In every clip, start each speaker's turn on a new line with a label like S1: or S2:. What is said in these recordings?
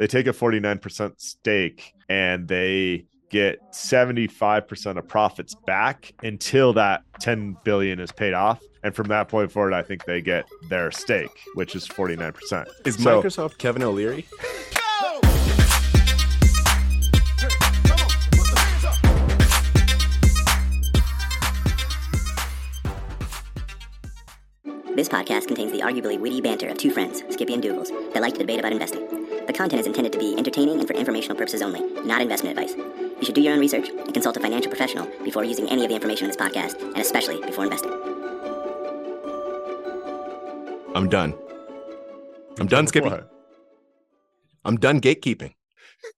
S1: they take a 49% stake and they get 75% of profits back until that 10 billion is paid off and from that point forward i think they get their stake which is 49%
S2: Is
S1: So-
S2: Microsoft Kevin O'Leary?
S3: This podcast contains the arguably witty banter of two friends, Skippy and Dougals, that like to debate about investing. The content is intended to be entertaining and for informational purposes only, not investment advice. You should do your own research and consult a financial professional before using any of the information in this podcast, and especially before investing.
S2: I'm done. I'm done, Skippy.
S1: What?
S2: I'm done gatekeeping.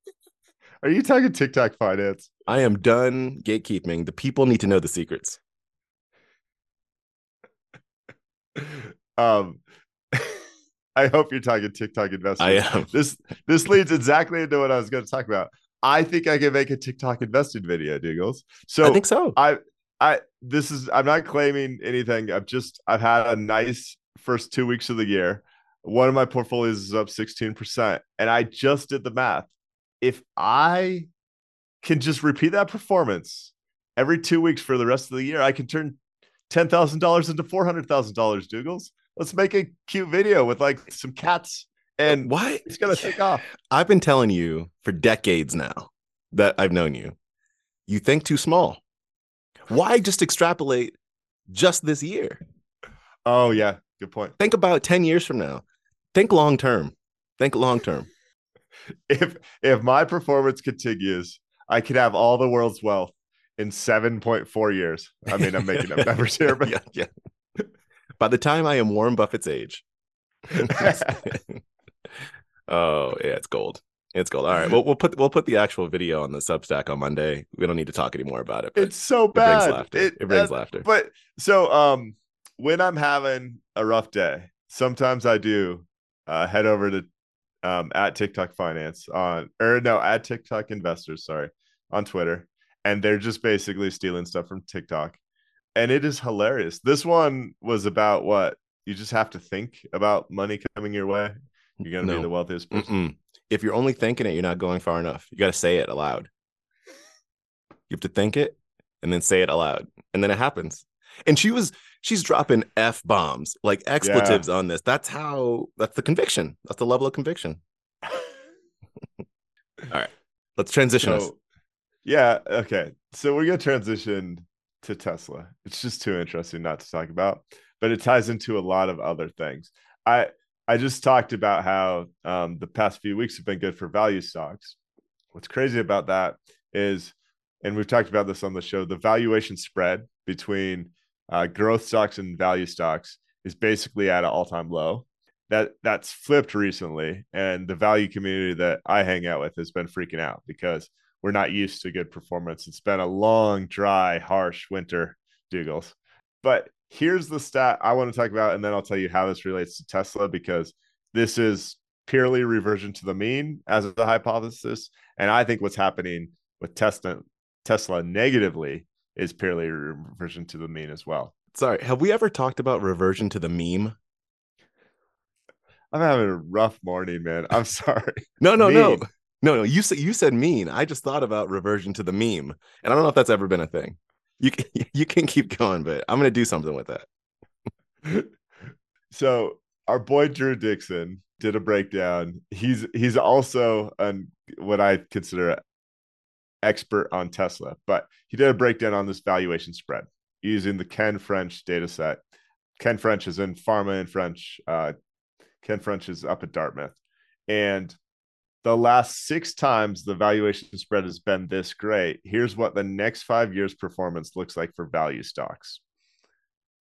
S1: are you talking tiktok finance
S2: I am done gatekeeping. The people need to know the secrets.
S1: um i hope you're talking tiktok investing
S2: I am.
S1: this this leads exactly into what i was going to talk about i think i can make a tiktok investing video Dougals. so
S2: I think so.
S1: I I this is I'm not claiming anything. I've just I've had a nice first two weeks of the year. One of my portfolios is up 16%. And I just did the math. If I can just repeat that performance every two weeks for the rest of the year, I can turn ten thousand dollars into four hundred thousand dollars, Dougals. Let's make a cute video with like some cats and
S2: Why?
S1: it's gonna take off.
S2: I've been telling you for decades now that I've known you. You think too small. Why just extrapolate just this year?
S1: Oh yeah, good point.
S2: Think about 10 years from now. Think long term. Think long term.
S1: if if my performance continues, I could have all the world's wealth in 7.4 years. I mean, I'm making up numbers here, but
S2: yeah, yeah. By the time I am Warren Buffett's age. oh, yeah, it's gold. It's gold. All right. Well, we'll put we'll put the actual video on the Substack on Monday. We don't need to talk anymore about it.
S1: It's so bad.
S2: it brings laughter. It, brings laughter.
S1: But so um when I'm having a rough day, sometimes I do uh head over to um at TikTok Finance on or no at TikTok Investors, sorry, on Twitter. And they're just basically stealing stuff from TikTok. And it is hilarious. This one was about what you just have to think about money coming your way. You're gonna
S2: No.
S1: be the wealthiest person.
S2: Mm-mm. If you're only thinking it, you're not going far enough. You got to say it aloud. You have to think it and then say it aloud, and then it happens. And she was she's dropping f bombs like expletives on this. That's how. That's the conviction. That's the level of conviction. All right, let's transition us.
S1: Yeah, okay. So we're gonna transition to Tesla. It's just too interesting not to talk about, but it ties into a lot of other things. I I just talked about how um, the past few weeks have been good for value stocks. What's crazy about that is, and we've talked about this on the show, the valuation spread between uh, growth stocks and value stocks is basically at an all-time low. That that's flipped recently, and the value community that I hang out with has been freaking out because we're not used to good performance. It's been a long, dry, harsh winter, Dougals. But here's the stat I want to talk about, and then I'll tell you how this relates to Tesla because this is purely reversion to the mean as a hypothesis. And I think what's happening with Tesla, Tesla negatively is purely reversion to the mean as well.
S2: Sorry, have we ever talked about reversion to the meme?
S1: I'm having a rough morning, man. I'm sorry.
S2: No, no, no,
S1: Mean.
S2: no, no. No, you said you said mean. I just thought about reversion to the meme, and I don't know if that's ever been a thing. You can, you can keep going, but I'm gonna do something with that.
S1: so our boy Drew Dixon did a breakdown. He's he's also an what I consider an expert on Tesla, but he did a breakdown on this valuation spread using the Ken French data set. Ken French is in Fama and French. Uh, Ken French is up at Dartmouth, and the last six times the valuation spread has been this great. Here's what the next five years performance looks like for value stocks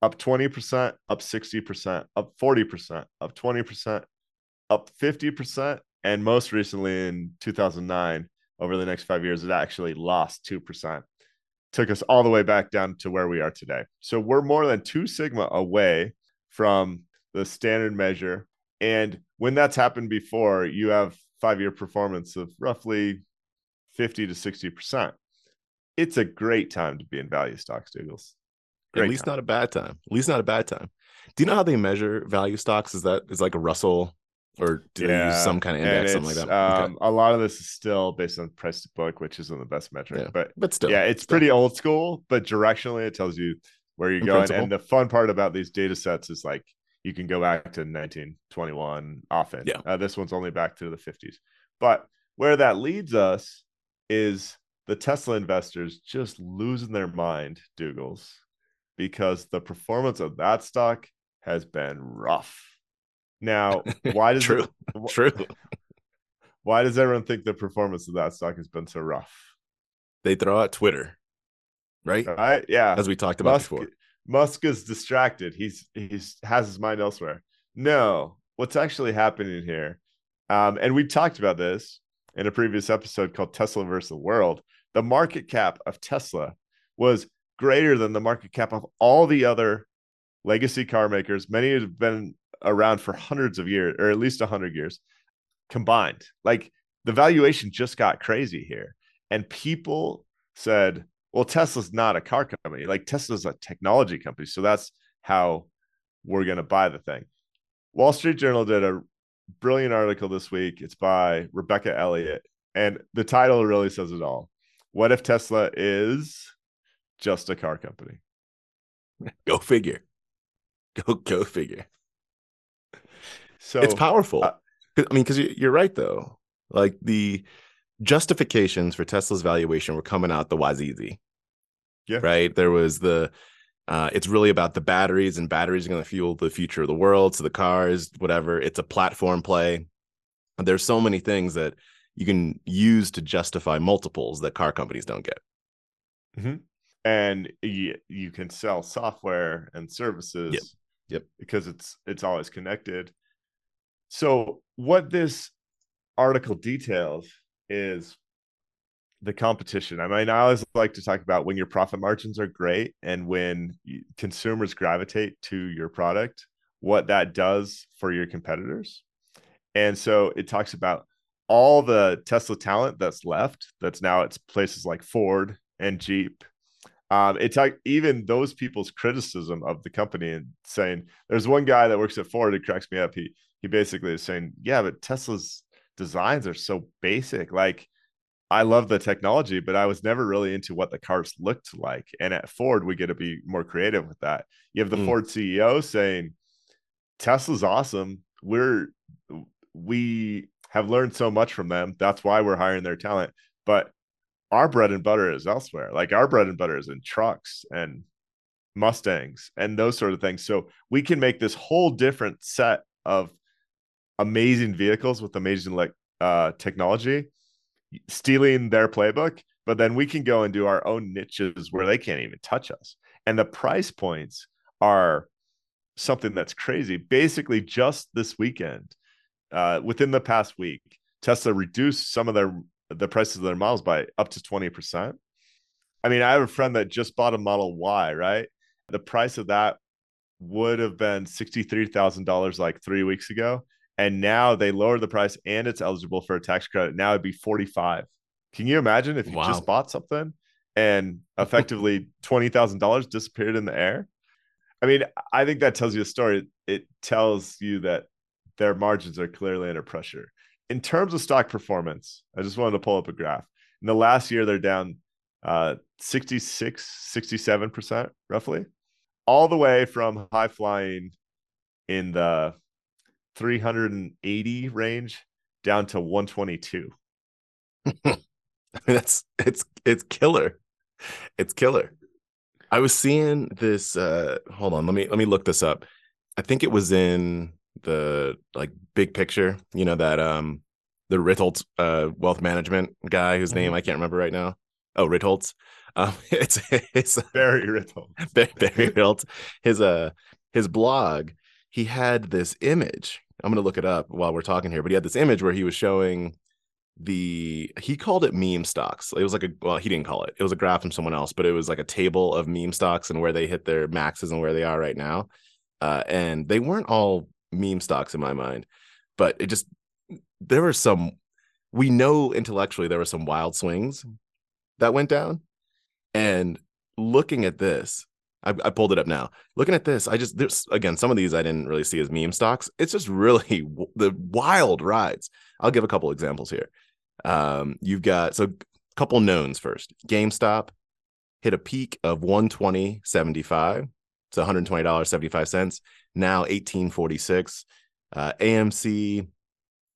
S1: up 20%, up 60%, up 40%, up 20%, up 50%. And most recently in 2009, over the next five years, it actually lost 2%. Took us all the way back down to where we are today. So we're more than two sigma away from the standard measure. And when that's happened before, you have five year performance of roughly 50 to 60%. It's a great time to be in value stocks, Douglas.
S2: At least not a bad time. At least not a bad time. Do you know how they measure value stocks? Is that is like a Russell or do they use some kind of index, something like that? Okay.
S1: Um, A lot of this is still based on price to book, which isn't the best metric,
S2: Yeah.
S1: but
S2: but still,
S1: yeah, it's
S2: still.
S1: pretty old school, but directionally it tells you where you're
S2: In
S1: going.
S2: principle.
S1: And the fun part about these data sets is like you can go back to 1921 often.
S2: Yeah.
S1: Uh, this one's only back to the 50s. But where that leads us is the Tesla investors just losing their mind, Dougals, because the performance of that stock has been rough. Now, why does
S2: True. True.
S1: why does everyone think the performance of that stock has been so rough?
S2: They throw out Twitter, right?
S1: Right? Yeah.
S2: As we talked about
S1: Musk,
S2: before.
S1: Musk is distracted. He's he's has his mind elsewhere. No, what's actually happening here, um, and we talked about this in a previous episode called Tesla versus the World. The market cap of Tesla was greater than the market cap of all the other legacy car makers. Many have been around for hundreds of years, or at least hundred years combined. Like the valuation just got crazy here, and people said, well, Tesla's not a car company. Like Tesla's a technology company. So that's how we're going to buy the thing. Wall Street Journal did a brilliant article this week. It's by Rebecca Elliott. And the title really says it all. What if Tesla is just a car company?
S2: Go figure. Go go figure.
S1: So
S2: it's powerful.
S1: uh,
S2: I mean, because you're right though. Like the justifications for Tesla's valuation were coming out the Wazizi.
S1: Yeah.
S2: Right. There was the. Uh, it's really about the batteries, and batteries are going to fuel the future of the world. So the cars, whatever. It's a platform play. There's so many things that you can use to justify multiples that car companies don't get.
S1: and you, you can sell software and services
S2: Yep.
S1: because it's it's always connected so what this article details is the competition. I mean i always like to talk about when your profit margins are great and when consumers gravitate to your product what that does for your competitors. And so it talks about all the tesla talent that's left that's now at places like ford and jeep. Um, it's like even those people's criticism of the company and saying there's one guy that works at Ford that cracks me up. He he basically is saying, yeah, but Tesla's designs are so basic. Like I love the technology, but I was never really into what the cars looked like. And at Ford, we get to be more creative with that. You have the
S2: Mm.
S1: Ford CEO saying, Tesla's awesome. We're we have learned so much from them. That's why we're hiring their talent. But our bread and butter is elsewhere. Like our bread and butter is in trucks and Mustangs and those sort of things. So we can make this whole different set of amazing vehicles with amazing like uh technology, stealing their playbook, but then we can go and do our own niches where they can't even touch us. And the price points are something that's crazy. Basically, just this weekend, uh, within the past week, Tesla reduced some of their the prices of their models by up to 20%. I mean, I have a friend that just bought a Model Y, right? The price of that would have been $63,000 like 3 weeks ago, and now they lower the price and it's eligible for a tax credit. Now it'd be 45. Can you imagine if you
S2: Wow.
S1: just bought something and effectively $20,000 disappeared in the air? I mean, I think that tells you a story. It tells you that their margins are clearly under pressure in terms of stock performance, I just wanted to pull up a graph. In the last year, they're down uh, 66, 67% roughly, all the way from high flying in the 380 range down to 122.
S2: I mean, that's it's it's killer. It's killer. I was seeing this uh hold on, let me let me look this up. I think it was in the like big picture, you know, that um the Ritholtz uh wealth management guy whose name
S1: Mhm.
S2: I can't remember right now. Oh, Ritholtz. Um it's it's. Barry, Barry Ritholtz. His uh his blog, he had this image. I'm gonna look it up while we're talking here, but he had this image where he was showing the he called it meme stocks. It was like a well, he didn't call it. It was a graph from someone else, but it was like a table of meme stocks and where they hit their maxes and where they are right now. Uh, and they weren't all meme stocks in my mind, but it just there were some we know intellectually there were some wild swings that went down. And looking at this, I, I pulled it up now. Looking at this, I just there's again some of these I didn't really see as meme stocks. It's just really the wild rides. I'll give a couple examples here. Um, you've got so a couple knowns first. GameStop hit a peak of 120.75. So $120.75. Now 1846. Uh, AMC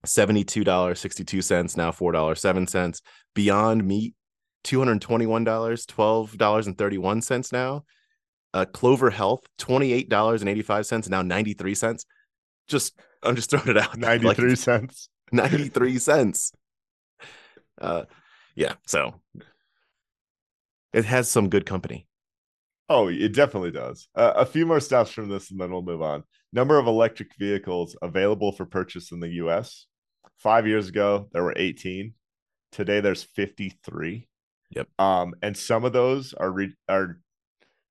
S2: $72.62, now $4.07. Beyond Meat, $221, $12.31 now. Uh, Clover Health, $28.85, now 93 cents. Just, I'm just throwing it out.
S1: 93 like, cents.
S2: 93 cents. Uh, yeah, so it has some good company.
S1: Oh, it definitely does. Uh, a few more stats from this, and then we'll move on. Number of electric vehicles available for purchase in the U.S. Five years ago, there were 18. Today, there's 53.
S2: Yep.
S1: Um, and some of those are re- are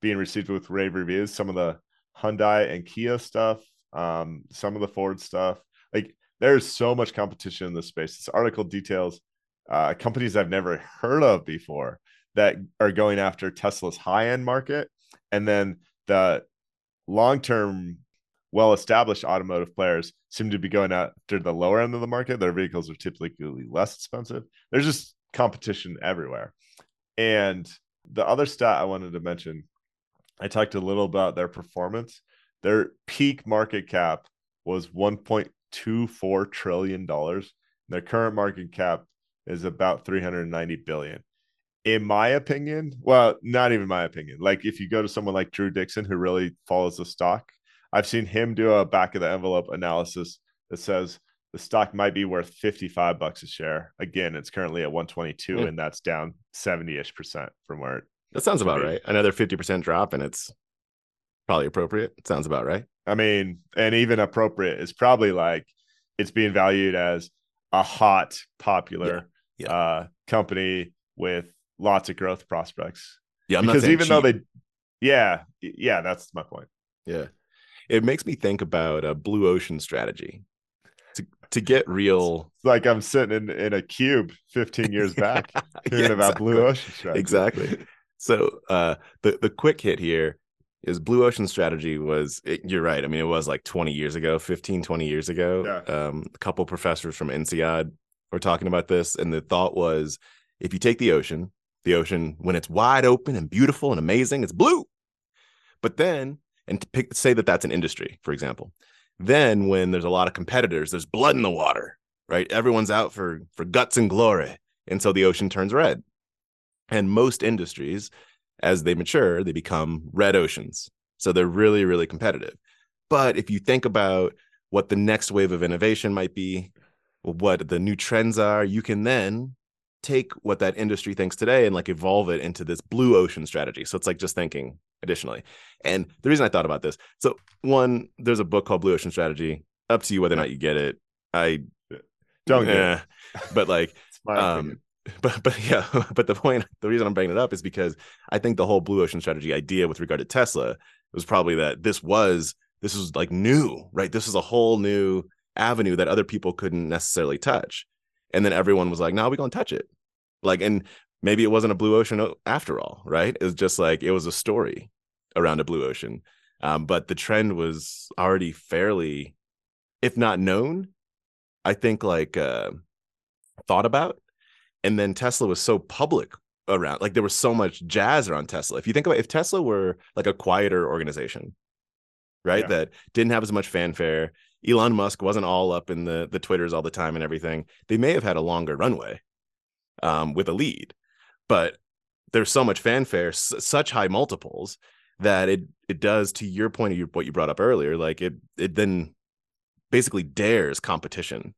S1: being received with rave reviews. Some of the Hyundai and Kia stuff, um, some of the Ford stuff. Like there's so much competition in this space. This article details uh, companies I've never heard of before that are going after Tesla's high end market, and then the long term well established automotive players seem to be going after the lower end of the market. Their vehicles are typically less expensive. There's just competition everywhere. And the other stat I wanted to mention, I talked a little about their performance. Their peak market cap was $1.24 trillion. Their current market cap is about 390 billion. In my opinion, well, not even my opinion. Like if you go to someone like Drew Dixon, who really follows the stock, I've seen him do a back of the envelope analysis that says the stock might be worth 55 bucks a share. Again, it's currently at 122 yeah. Hmm. and that's down 70ish percent from where it
S2: That sounds about right. Another 50% drop and it's probably appropriate. It sounds about right.
S1: I mean, and even appropriate is probably like it's being valued as a hot, popular yeah. Yeah. Uh, company with lots of growth prospects.
S2: Yeah,
S1: I'm because even cheap. though they, yeah, yeah, that's my point.
S2: Yeah, it makes me think about a blue ocean strategy to to get real.
S1: It's like I'm sitting in, in a cube 15 years back hearing yeah, about exactly. blue ocean strategy.
S2: Exactly. So uh, the the quick hit here is blue ocean strategy was it, you're right i mean it was like 20 years ago 15 20 years ago yeah. um, a couple professors from INSEAD were talking about this and the thought was if you take the ocean the ocean when it's wide open and beautiful and amazing it's blue but then and to pick, say that that's an industry, for example. Then when there's a lot of competitors, there's blood in the water, right? Everyone's out for for guts and glory, and so the ocean turns red. And most industries, as they mature, they become red oceans. So they're really, really competitive. But if you think about what the next wave of innovation might be, what the new trends are, you can then take what that industry thinks today and like evolve it into this blue ocean strategy. So it's like just thinking additionally. And the reason I thought about this, so one, there's a book called Blue Ocean Strategy. Up to you whether or not you get it. I
S1: don't yeah,
S2: but like um but but yeah, but the point the reason I'm bringing it up is because I think the whole blue ocean strategy idea with regard to Tesla was probably that this was this was like new, right? This is a whole new avenue that other people couldn't necessarily touch. And then everyone was like, "No, we're gonna touch it." Like, and maybe it wasn't a blue ocean after all, right? It was just like it was a story around a blue ocean. Um, but the trend was already fairly, if not known, I think like uh, thought about. And then Tesla was so public around, like there was so much jazz around Tesla. If you think about if Tesla were like a quieter organization, right, yeah. that didn't have as much fanfare, Elon Musk wasn't all up in the the Twitters all the time and everything, they may have had a longer runway um, with a lead. But there's so much fanfare, s- such high multiples that it it does to your point of your, what you brought up earlier like it it then basically dares competition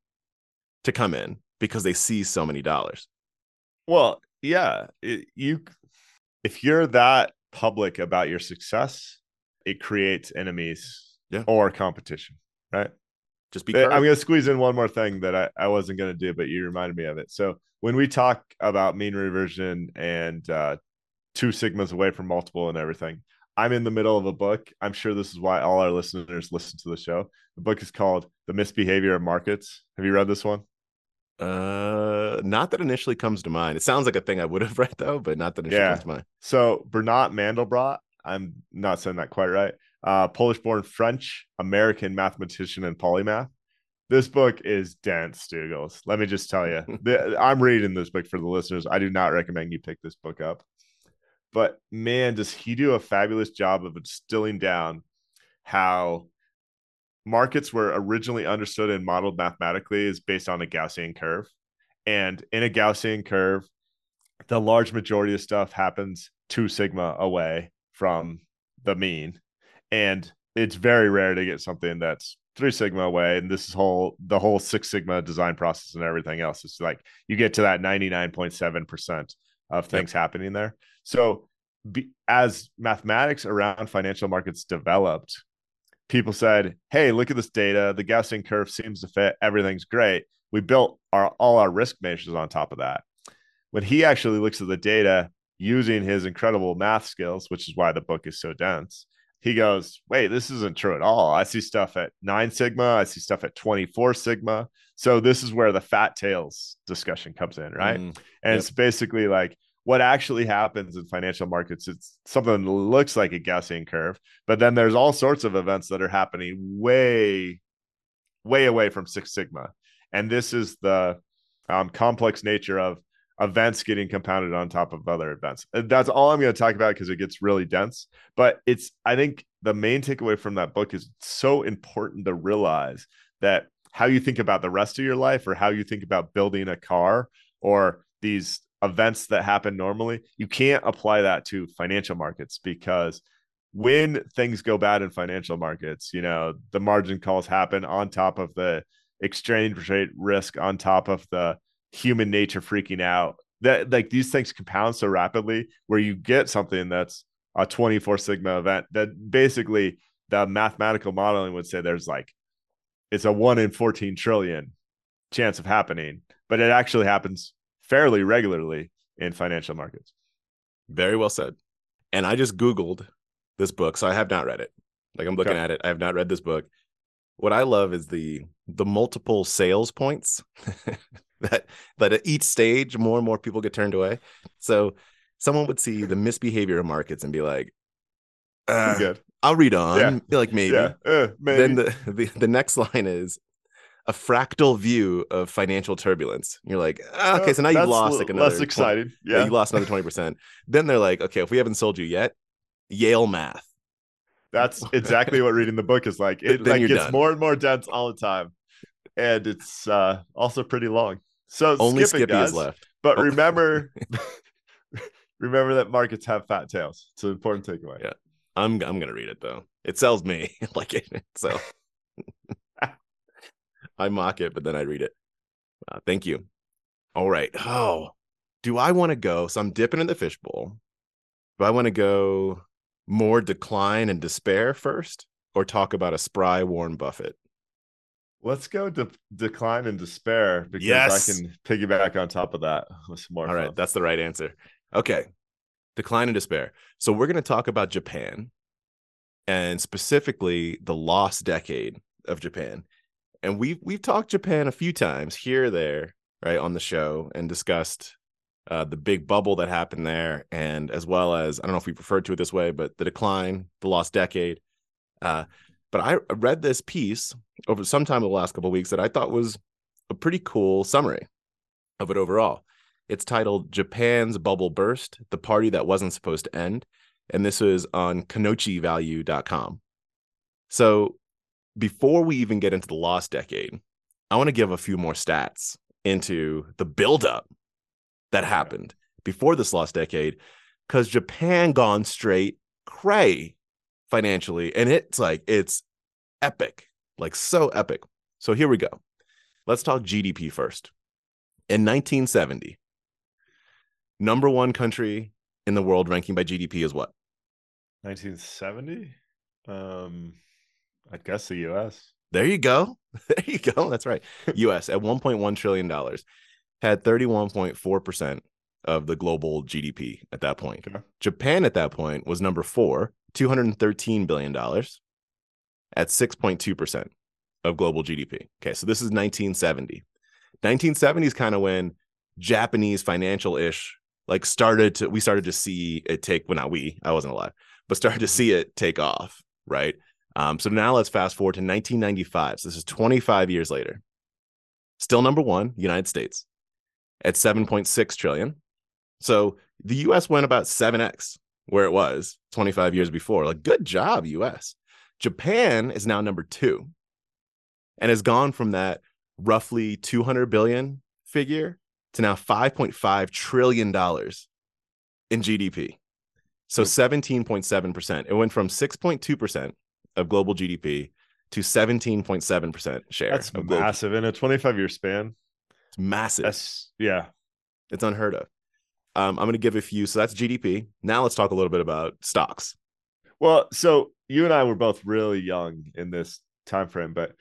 S2: to come in because they see so many dollars
S1: well yeah it, you if you're that public about your success it creates enemies
S2: yeah.
S1: or competition right
S2: just be
S1: i'm going to squeeze in one more thing that i, I wasn't going to do but you reminded me of it so when we talk about mean reversion and uh, two sigmas away from multiple and everything I'm in the middle of a book. I'm sure this is why all our listeners listen to the show. The book is called The Misbehavior of Markets. Have you read this one?
S2: Uh, not that initially comes to mind. It sounds like a thing I would have read though, but not that initially yeah. comes to mind.
S1: So Bernard Mandelbrot, I'm not saying that quite right. Uh, Polish born French American mathematician and polymath. This book is dense, Stugels. Let me just tell you. the, I'm reading this book for the listeners. I do not recommend you pick this book up. But man, does he do a fabulous job of distilling down how markets were originally understood and modeled mathematically is based on a Gaussian curve. And in a Gaussian curve, the large majority of stuff happens two sigma away from the mean. And it's very rare to get something that's three sigma away. And this is whole the whole six sigma design process and everything else. It's like you get to that 99.7% of things yep. happening there. So be, as mathematics around financial markets developed, people said, "Hey, look at this data. The Gaussian curve seems to fit. Everything's great." We built our all our risk measures on top of that. When he actually looks at the data using his incredible math skills, which is why the book is so dense, he goes, "Wait, this isn't true at all. I see stuff at 9 sigma, I see stuff at 24 sigma." So this is where the fat tails discussion comes in, right? Mm, and yep. it's basically like what actually happens in financial markets it's something that looks like a Gaussian curve but then there's all sorts of events that are happening way way away from six sigma. And this is the um, complex nature of events getting compounded on top of other events. That's all i'm going to talk about because it gets really dense but it's i think the main takeaway from that book is so important to realize that how you think about the rest of your life or how you think about building a car or these events that happen normally, you can't apply that to financial markets because when things go bad in financial markets, you know, the margin calls happen on top of the exchange rate risk, on top of the human nature freaking out. That like these things compound so rapidly where you get something that's a 24 sigma event that basically the mathematical modeling would say there's like it's a 1 in 14 trillion chance of happening but it actually happens fairly regularly in financial markets.
S2: Very well said. And I just Googled this book. So I have not read it. Like I'm looking okay. at it. I have not read this book. What I love is the the multiple sales points that that at each stage more and more people get turned away. So someone would see the misbehavior of markets and be like, uh. I'll read on. Yeah. Be like maybe. Yeah. Uh, maybe. Then the, the the next line is a fractal view of financial turbulence. You're like, ah, okay, so now you've lost like another
S1: less excited.
S2: 20, yeah. you lost another 20%. then they're like, okay, if we haven't sold you yet, Yale math.
S1: That's exactly what reading the book is like. It like gets done. more and more dense all the time. And it's uh also pretty long. So
S2: only Skippy guys, is left.
S1: But oh. remember remember that markets have fat tails. It's an important takeaway.
S2: Yeah. I'm I'm gonna read it though. It sells me like it. So I mock it, but then I read it. Uh, thank you. All right. Oh, do I want to go? So I'm dipping in the fishbowl. Do I want to go more decline and despair first, or talk about a spry Warren Buffett?
S1: Let's go de- decline and despair because yes. I can piggyback on top of that with some more.
S2: All right, that's the right answer. Okay, decline and despair. So we're going to talk about Japan, and specifically the lost decade of Japan and we've we've talked Japan a few times here there, right, on the show and discussed uh, the big bubble that happened there, and as well as I don't know if we referred to it this way, but the decline, the lost decade. Uh, but I read this piece over some time in the last couple weeks that I thought was a pretty cool summary of it overall. It's titled Japan's Bubble Burst, the party that wasn't supposed to end. And this is on kanochivalue.com. So before we even get into the lost decade, I want to give a few more stats into the buildup that happened before this lost decade, because Japan gone straight cray financially, and it's like it's epic, like so epic. So here we go. Let's talk GDP first. In 1970, number one country in the world ranking by GDP is what?
S1: 1970. Um, I guess the U.S.
S2: There you go. There you go. That's right. U.S. at 1.1 trillion dollars had 31.4 percent of the global GDP at that point. Okay. Japan at that point was number four, 213 billion dollars, at 6.2 percent of global GDP. Okay, so this is 1970. 1970 is kind of when Japanese financial ish like started to we started to see it take well not we I wasn't alive but started to see it take off, right? Um, so now let's fast forward to 1995. So this is 25 years later. Still number one, United States at 7.6 trillion. So the US went about 7x where it was 25 years before. Like, good job, US. Japan is now number two and has gone from that roughly 200 billion figure to now 5.5 trillion dollars in GDP. So 17.7%. It went from 6.2% of global GDP to 17.7% share.
S1: That's
S2: global-
S1: massive in a 25 year span.
S2: It's massive.
S1: That's yeah.
S2: It's unheard of. Um, I'm going to give a few. So that's GDP. Now let's talk a little bit about stocks.
S1: Well, so you and I were both really young in this time frame, but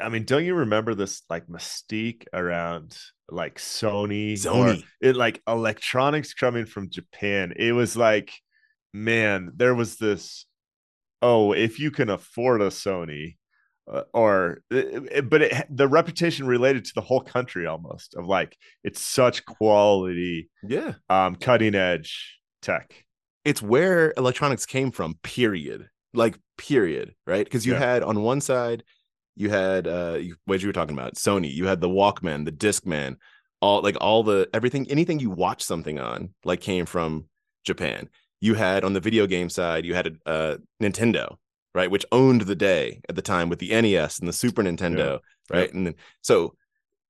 S1: I mean, don't you remember this like mystique around like Sony,
S2: Sony.
S1: it like electronics coming from Japan? It was like, man, there was this. Oh, if you can afford a Sony, uh, or it- it- but it, the reputation related to the whole country almost of like it's such quality,
S2: Yeah.
S1: um, cutting edge tech.
S2: It's where electronics came from, period. Like, period. Right. Because you
S1: Yeah.
S2: had on one side, you had uh what you were talking about, Sony, you had the Walkman, the Discman, all like all the everything, anything you watch something on, like came from Japan. You had on the video game side, you had uh Nintendo, right, which owned the day at the time with the NES and the Super Nintendo, right? And then so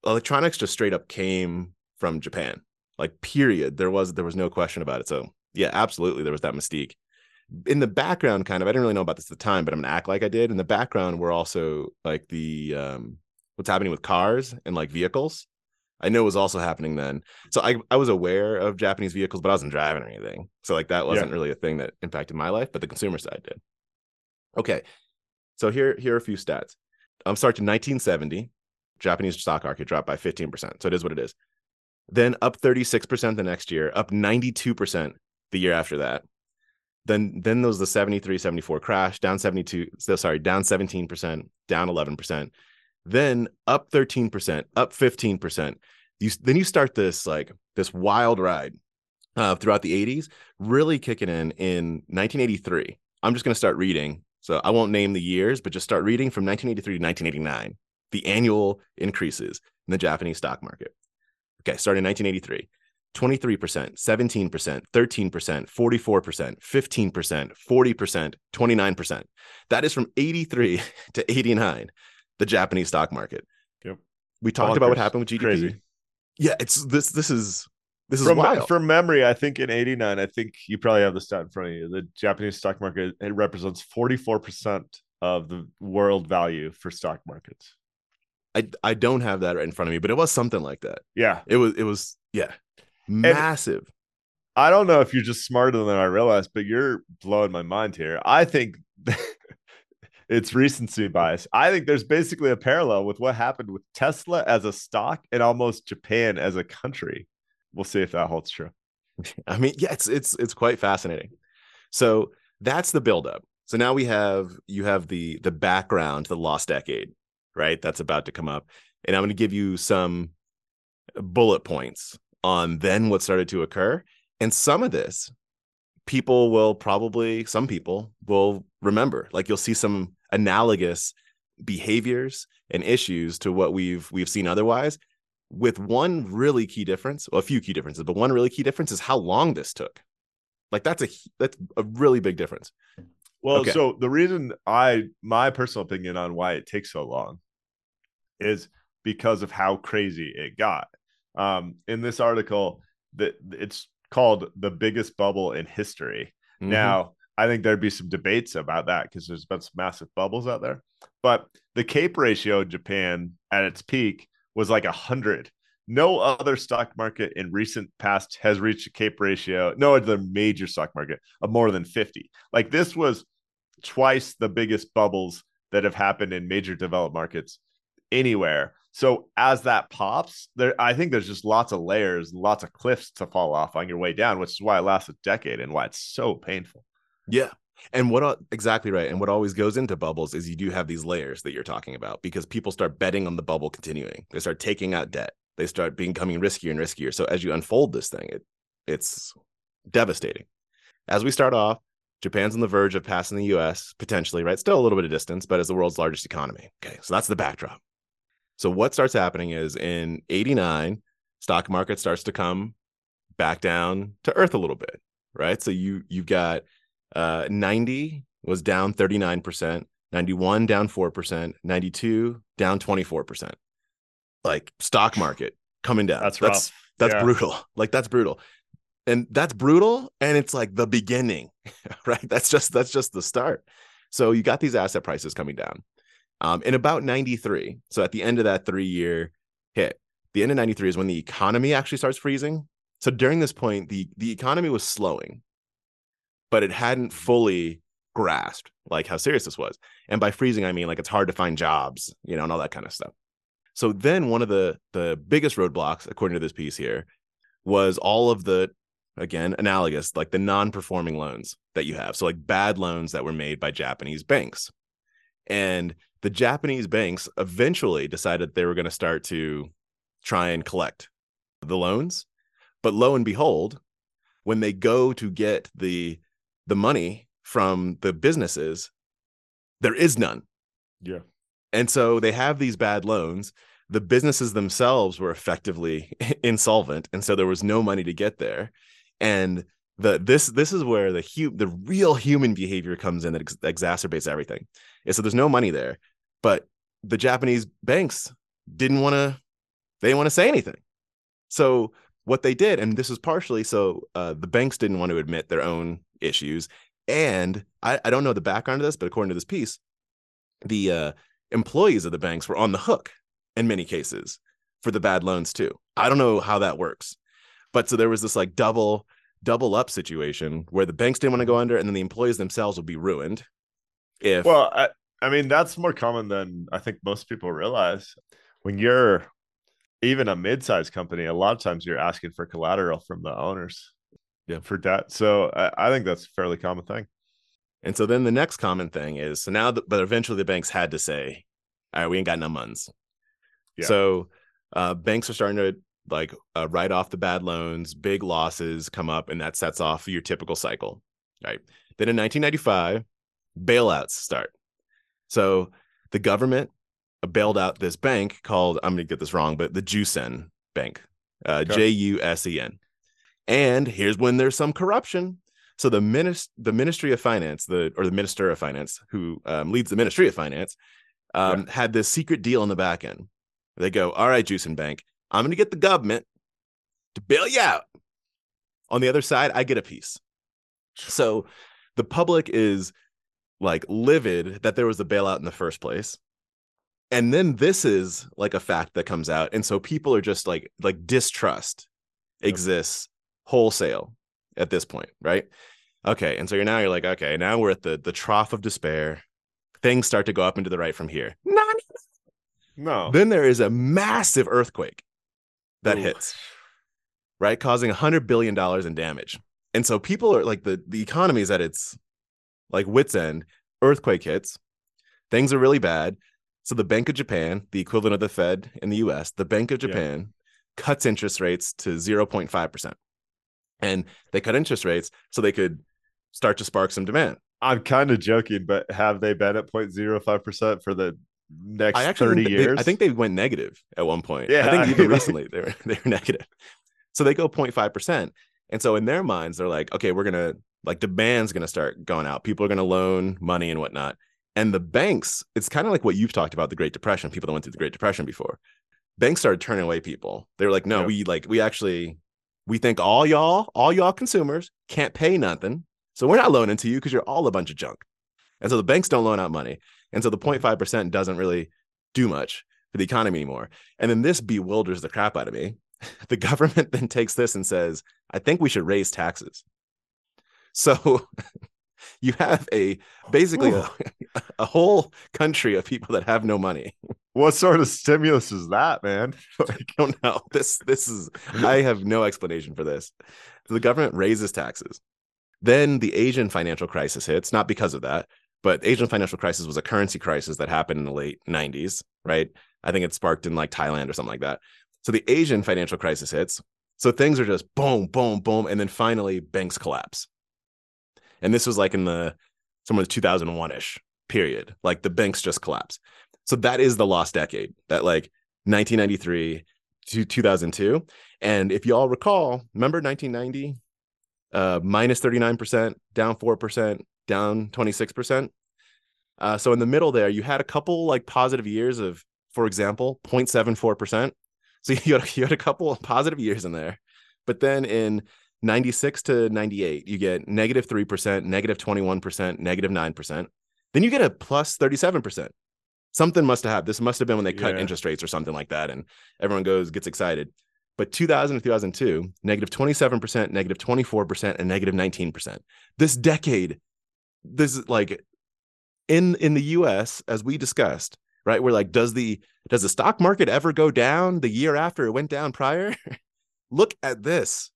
S2: electronics just straight up came from Japan. Like period. There was there was no question about it. So yeah, absolutely there was that mystique. In the background, kind of, I didn't really know about this at the time, but I'm gonna act like I did. In the background, were also like the um what's happening with cars and like vehicles. I know was also happening then. So I, I was aware of Japanese vehicles, but I wasn't driving or anything. So like that wasn't really a thing that impacted my life, but the consumer side did. Okay. So here, here are a few stats. I'm starting 1970. Japanese stock market dropped by 15%. So it is what it is. Then up 36% the next year, up 92% the year after that. Then then there was the 73, 74 crash, down 72, so sorry, down 17%, down 11%. Then up 13%, up 15%. You then you start this like this wild ride uh, throughout the 80s, really kicking in in 1983. I'm just going to start reading. So I won't name the years, but just start reading from 1983 to 1989, the annual increases in the Japanese stock market. Okay, starting in 1983. 23%, 17%, 13%, 44%, 15%, 40%, 29%. That is from 83 to 89, the Japanese stock market.
S1: Yep.
S2: We talked about what happened with GDP.
S1: Crazy.
S2: Yeah, it's this this is this is
S1: from
S2: wild.
S1: from memory, I think in '89, I think you probably have the stat in front of you. The Japanese stock market it represents 44 percent of the world value for stock markets.
S2: I I don't have that right in front of me, but it was something like that.
S1: Yeah,
S2: It was it was yeah, massive.
S1: I don't know if you're just smarter than I realize, but you're blowing my mind here. I think it's recency bias. I think there's basically a parallel with what happened with Tesla as a stock and almost Japan as a country. We'll see if that holds true.
S2: I mean, yeah, it's it's it's quite fascinating. So that's the buildup. So now we have you have the the background, the lost decade, right? That's about to come up, and I'm going to give you some bullet points on then what started to occur, and some of this people will probably some people will remember. Like you'll see some analogous behaviors and issues to what we've we've seen otherwise with one really key difference well, a few key differences but one really key difference is how long this took like that's a that's a really big difference
S1: Well,
S2: Okay.
S1: so the reason I my personal opinion on why it takes so long is because of how crazy it got. Um, in this article, that it's called the biggest bubble in history.
S2: Mhm.
S1: Now, I think there'd be some debates about that because there's been some massive bubbles out there. But the CAPE ratio in Japan at its peak was like a hundred. No other stock market in recent past has reached a CAPE ratio. No other major stock market of more than 50. Like this was twice the biggest bubbles that have happened in major developed markets anywhere. So as that pops, there I think there's just lots of layers, lots of cliffs to fall off on your way down, which is why it lasts a decade and why it's so painful.
S2: Yeah and what exactly right and what always goes into bubbles is you do have these layers that you're talking about because people start betting on the bubble continuing they start taking out debt they start becoming riskier and riskier so as you unfold this thing it it's devastating as we start off Japan's on the verge of passing the US potentially, right? Still a little bit of distance, but as the world's largest economy. Okay, so that's the backdrop. So what starts happening is in 89, stock market starts to come back down to earth a little bit, right? So you you've got uh 90 was down 39%, 91 down 4%, 92 down 24%. Like stock market coming down.
S1: That's
S2: that's
S1: rough.
S2: that's
S1: Yeah.
S2: brutal. Like that's brutal. And that's brutal and it's like the beginning, right? That's just that's just the start. So you got these asset prices coming down. Um, in about 93, so at the end of that 3-year hit, the end of 93 is when the economy actually starts freezing. So during this point, the the economy was slowing, but it hadn't fully grasped like how serious this was. And by freezing, I mean like it's hard to find jobs, you know, and all that kind of stuff. So then one of the the biggest roadblocks, according to this piece here, was all of the again analogous like the non-performing loans that you have. So like bad loans that were made by Japanese banks. And the Japanese banks eventually decided they were going to start to try and collect the loans. But lo and behold, when they go to get the the money from the businesses, there is none.
S1: Yeah.
S2: And so they have these bad loans. The businesses themselves were effectively insolvent, and so there was no money to get there. And the this this is where the hu- the real human behavior comes in that ex- exacerbates everything. And so there's no money there, but the Japanese banks didn't want to they didn't want to say anything. So what they did, and this is partially so uh, the banks didn't want to admit their own issues, and I, I don't know the background of this, but according to this piece, the uh, employees of the banks were on the hook in many cases for the bad loans too. I don't know how that works, but so there was this like double double up situation where the banks didn't want to go under, and then the employees themselves would be ruined. If
S1: Well, I, I mean, that's more common than I think most people realize. When you're even a mid-sized company, a lot of times you're asking for collateral from the owners,
S2: Yeah.
S1: for debt. So I, I think that's a fairly common thing.
S2: And so then the next common thing is so now, the, but eventually the banks had to say, all right, we ain't got no muns.
S1: Yeah.
S2: So uh, banks are starting to like uh, write off the bad loans, big losses come up, and that sets off your typical cycle. Right. Then in 1995, bailouts start. So the government bailed out this bank called, I'm going to get this wrong, but the Jusen Bank, uh,
S1: Okay.
S2: J U S E N. And here's when there's some corruption. So the minis- the Ministry of Finance, the or the Minister of Finance, who um, leads the Ministry of Finance, um, had this secret deal in the back end. They go, all right, Jusen Bank, I'm going to get the government to bail you out. On the other side, I get a piece. So the public is like livid that there was a bailout in the first place. And then this is like a fact that comes out. And so people are just like like distrust exists wholesale at this point, right? Okay. And so you're now you're like, okay, now we're at the the trough of despair. Things start to go up into the right from here. Nani?
S1: No.
S2: Then there is a massive earthquake that
S1: Ooh.
S2: hits, right? Causing a hundred billion dollars in damage. And so people are like the the economy is at its like wits end. Earthquake hits, things are really bad. So the Bank of Japan, the equivalent of the Fed in the US, the Bank of
S1: Yeah.
S2: Japan cuts interest rates to 0.5%. And they cut interest rates so they could start to spark some demand.
S1: I'm kind of joking, but have they been at 0.05% for the next
S2: I actually
S1: 30
S2: think they-
S1: years?
S2: I think they went negative at one point.
S1: Yeah,
S2: I think even recently they were they were negative. So they go 0.5%. And so in their minds, they're like, okay, we're gonna like demand's gonna start going out. People are gonna loan money and whatnot. And the banks, it's kind of like what you've talked about the Great Depression, people that went through the Great Depression before. Banks started turning away people. They were like, no,
S1: Yep.
S2: we like we actually we think all y'all, all y'all consumers can't pay nothing. So we're not loaning to you because you're all a bunch of junk. And so the banks don't loan out money. And so the 0.5% doesn't really do much for the economy anymore. And then this bewilders the crap out of me. The government then takes this and says, I think we should raise taxes. So you have a basically a, a whole country of people that have no money.
S1: what sort of stimulus is that, man?
S2: I don't know. This this is I have no explanation for this. The government raises taxes. Then the Asian financial crisis hits, not because of that, but Asian financial crisis was a currency crisis that happened in the late 90s, right? I think it sparked in like Thailand or something like that. So the Asian financial crisis hits. So things are just boom, boom, boom. And then finally banks collapse. And this was like in the somewhere 2001 ish period. Like the banks just collapsed. So that is the lost decade. That like 1993 to 2002. And if you all recall, remember 1990, uh, minus 39%, down 4%, down 26%. Uh, so in the middle there, you had a couple like positive years of, for example, 0.74%. So you had, you had a couple of positive years in there. But then in 96 to 98, you get negative 3%, negative 21%, negative 9%. Then you get a plus 37%. Something must have happened. This must have been when they cut
S1: Yeah.
S2: interest rates or something like that. And everyone goes, gets excited. But 2000 to 2002, negative 27%, negative 24%, and negative 19%. This decade, this is like in in the US, as we discussed, right? We're like, does the does the stock market ever go down the year after it went down prior? Look at this.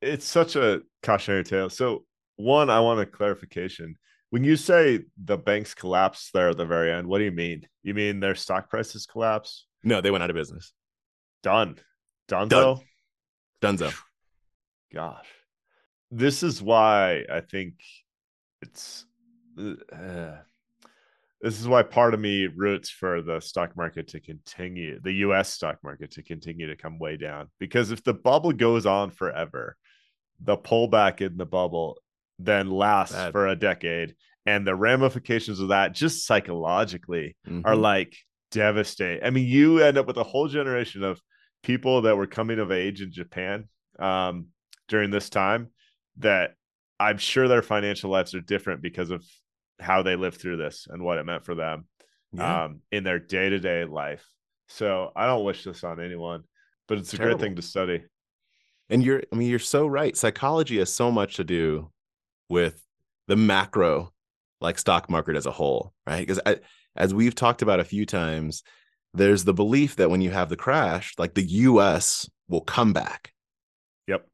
S1: It's such a cautionary tale. So, one, I want a clarification. When you say the banks collapsed there at the very end, what do you mean? You mean their stock prices collapse?
S2: No, they went out of business.
S1: Done. Done.
S2: Done. Dunzo.
S1: Gosh, this is why I think it's. Uh, this is why part of me roots for the stock market to continue, the U.S. stock market to continue to come way down. Because if the bubble goes on forever, the pullback in the bubble then lasts
S2: Bad.
S1: for a decade, and the ramifications of that, just psychologically, are
S2: Mhm.
S1: like devastating. I mean, you end up with a whole generation of people that were coming of age in Japan um, during this time that I'm sure their financial lives are different because of how they lived through this and what it meant for them
S2: Yeah.
S1: um, in their day to day life. So I don't wish this on anyone, but it's a great thing to study.
S2: And you're i mean you're so right. Psychology has so much to do with the macro like stock market as a whole right? Because as we've talked about a few times there's the belief that when you have the crash like the us will come back.
S1: Yep.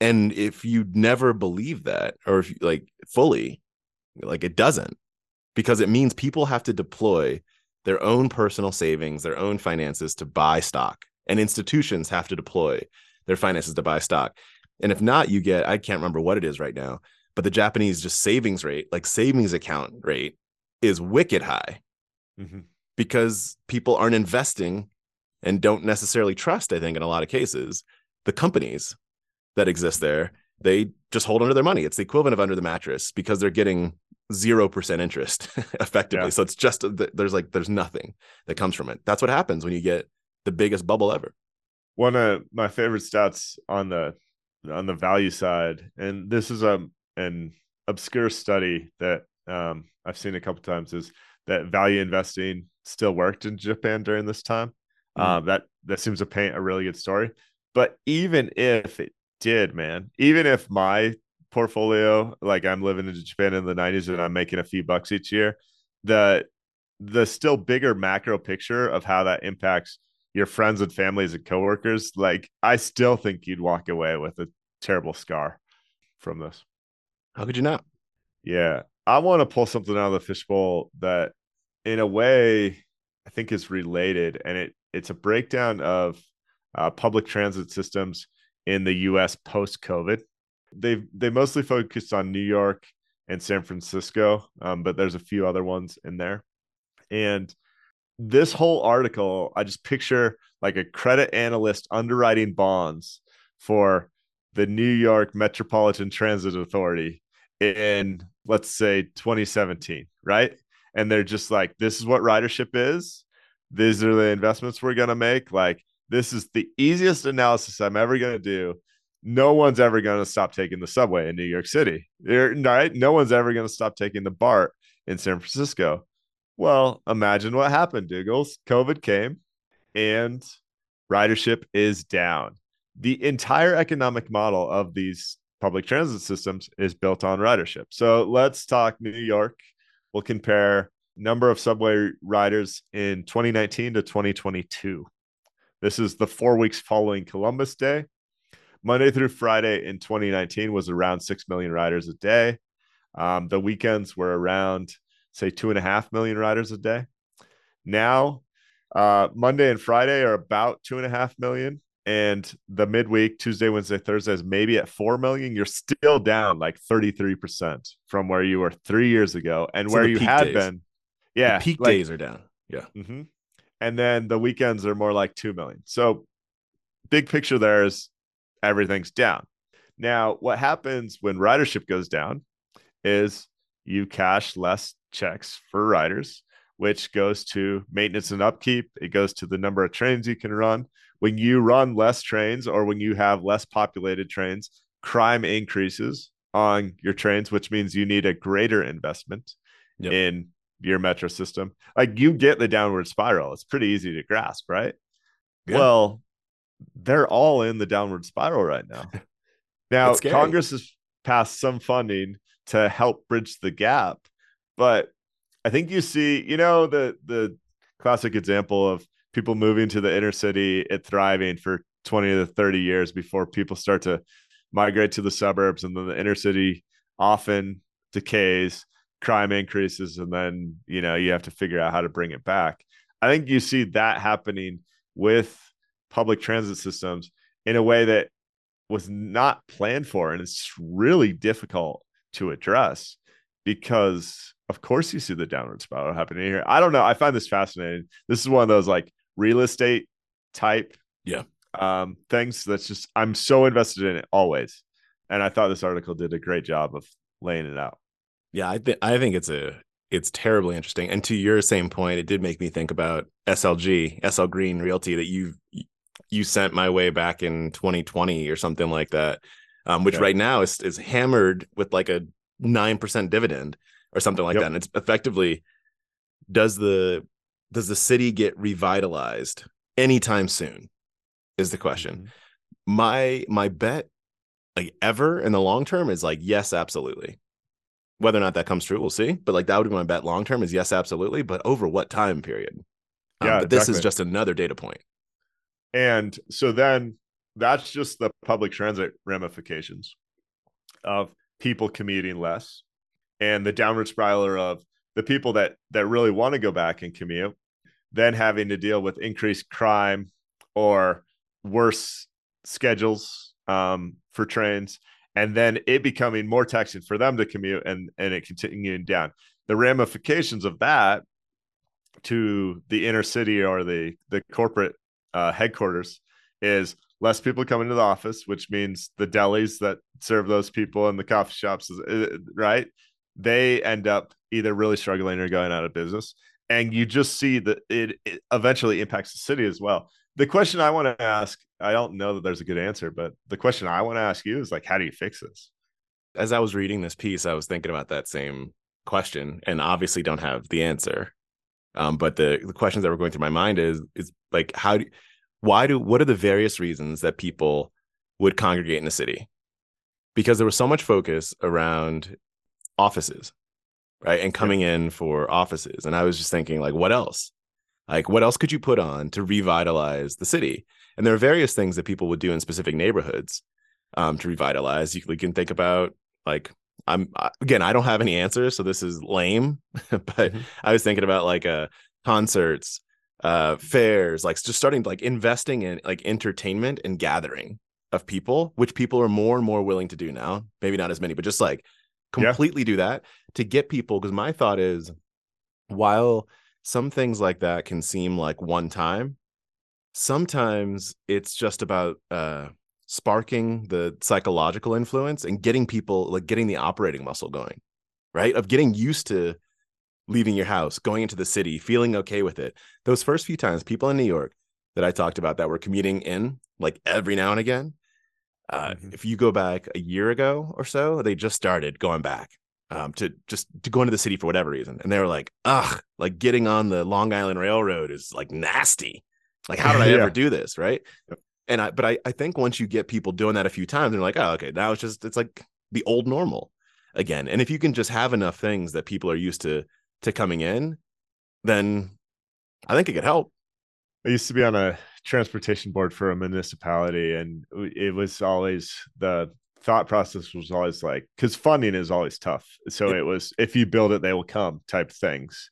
S2: and if you never believe that or if you like fully like it doesn't because it means people have to deploy their own personal savings their own finances to buy stock and institutions have to deploy their finances to buy stock. And if not you get i can't remember what it is right now but the japanese just savings rate like savings account rate is wicked high
S1: Mhm.
S2: because people aren't investing and don't necessarily trust i think in a lot of cases the companies that exist there. They just hold onto their money. It's the equivalent of under the mattress because they're getting 0% interest effectively.
S1: Yeah.
S2: so it's just there's like there's nothing that comes from it. That's what happens when you get the biggest bubble ever
S1: one of my favorite stats on the on the value side and this is a an obscure study that um, i've seen a couple times is that value investing still worked in japan during this time
S2: Mm.
S1: um, that that seems to paint a really good story but even if it did man even if my portfolio like i'm living in japan in the 90s and i'm making a few bucks each year the the still bigger macro picture of how that impacts your friends and families and coworkers, like I still think you'd walk away with a terrible scar from this.
S2: how could you not
S1: Yeah. I want to pull something out of the fishbowl that in a way I think is related and it it's a breakdown of uh, public transit systems in the US post COVID. They've they mostly focused on New York and San Francisco, um, but there's a few other ones in there. And this whole article, I just picture like a credit analyst underwriting bonds for the New York Metropolitan Transit Authority in, let's say, 2017, right? And they're just like, this is what ridership is. These are the investments we're going to make. Like, this is the easiest analysis I'm ever going to do. No one's ever going to stop taking the subway in New York City, right? No one's ever going to stop taking the BART in San Francisco. Well, imagine what happened, Dougals. COVID came and ridership is down. The entire economic model of these public transit systems is built on ridership. So let's talk New York. We'll compare number of subway riders in 2019 to 2022. This is the four weeks following Columbus Day. Monday through Friday in 2019 was around 6 million riders a day. Um, the weekends were around, say, two and a half million riders a day. Now, uh, Monday and Friday are about two and a half million. and the midweek Tuesday, Wednesday, Thursday is maybe at 4 million, you're still down like 33% from where you were 3 years ago and
S2: So
S1: where you had
S2: days.
S1: been. Yeah.
S2: The peak
S1: like-
S2: days are down. Yeah.
S1: Mhm. And then the weekends are more like 2 million. So big picture there is everything's down. Now, what happens when ridership goes down is you cash less checks for riders, which goes to maintenance and upkeep. It goes to the number of trains you can run. When you run less trains or when you have less populated trains, crime increases on your trains, which means you need a greater investment
S2: Yep.
S1: in your metro system. Like you get the downward spiral. It's pretty easy to grasp, right?
S2: Yeah.
S1: Well, they're all in the downward spiral right now. Now, Congress has passed some funding to help bridge the gap, but I think you see, you know, the the classic example of people moving to the inner city, it thriving for 20 to 30 years before people start to migrate to the suburbs and then the inner city often decays, crime increases and then, you know, you have to figure out how to bring it back. I think you see that happening with public transit systems in a way that was not planned for and it's really difficult to address because of course you see the downward spiral happening here. I don't know. I find this fascinating. This is one of those like real estate type
S2: Yeah.
S1: um things that's just I'm so invested in it always. And I thought this article did a great job of laying it out.
S2: Yeah, I think I think it's a it's terribly interesting. And to your same point, it did make me think about SLG, SL Green Realty that you you sent my way back in 2020 or something like that. Um, which
S1: Yeah.
S2: right now is is hammered with like a nine percent dividend or something like
S1: Yep.
S2: that. And it's effectively does the does the city get revitalized anytime soon? Is the question. my my bet like ever in the long term is like yes absolutely whether or not that comes true we'll see but like that would be my bet long term is yes absolutely but over what time period Um,
S1: Yeah,
S2: but this is just another data point
S1: And so then that's just the public transit ramifications of people commuting less and the downward spiral of the people that that really want to go back and commute then having to deal with increased crime or worse schedules um, for trains and then it becoming more taxing for them to commute and and it continuing down. The ramifications of that to the inner city or the the corporate uh, headquarters is less people coming to the office, which means the delis that serve those people and the coffee shops, right? They end up either really struggling or going out of business. And you just see that it, it eventually impacts the city as well. The question I want to ask, I don't know that there's a good answer, but the question I want to ask you is like, how do you fix this?
S2: as i was reading this piece i was thinking about that same question and obviously don't have the answer um, but the, the questions that were going through my mind is is like how do why do what are the various reasons that people would congregate in the city? Because there was so much focus around offices right? And coming in for offices. And i was just thinking like what else? Like what else could you put on to revitalize the city? And there are various things that people would do in specific neighborhoods um, to revitalize. You, can- you can think about like i'm again i don't have any answers so this is lame. But
S1: Mhm.
S2: i was thinking about like uh concerts uh fairs like just starting like investing in like entertainment and gathering of people which people are more and more willing to do now maybe not as many but just like
S1: Yeah.
S2: completely do that to get people because my thought is while some things like that can seem like one time sometimes it's just about uh sparking the psychological influence and getting people like getting the operating muscle going right of getting used to leaving your house going into the city feeling okay with it. Those first few times people in new york that i talked about that were commuting in like every now and again uh,
S1: Mhm.
S2: if you go back a year ago or so they just started going back um, to just to go into the city for whatever reason. And they were like ugh like getting on the long island railroad is like nasty. Like how did i
S1: Yeah.
S2: ever do this? Right? And i but I, I think once you get people doing that a few times they're like oh okay now it's just it's like the old normal again. And if you can just have enough things that people are used to to coming in then i think it could help
S1: I used to be on a transportation board for a municipality, and it was always the thought process was always like because funding is always tough. So it was if you build it, they will come type things.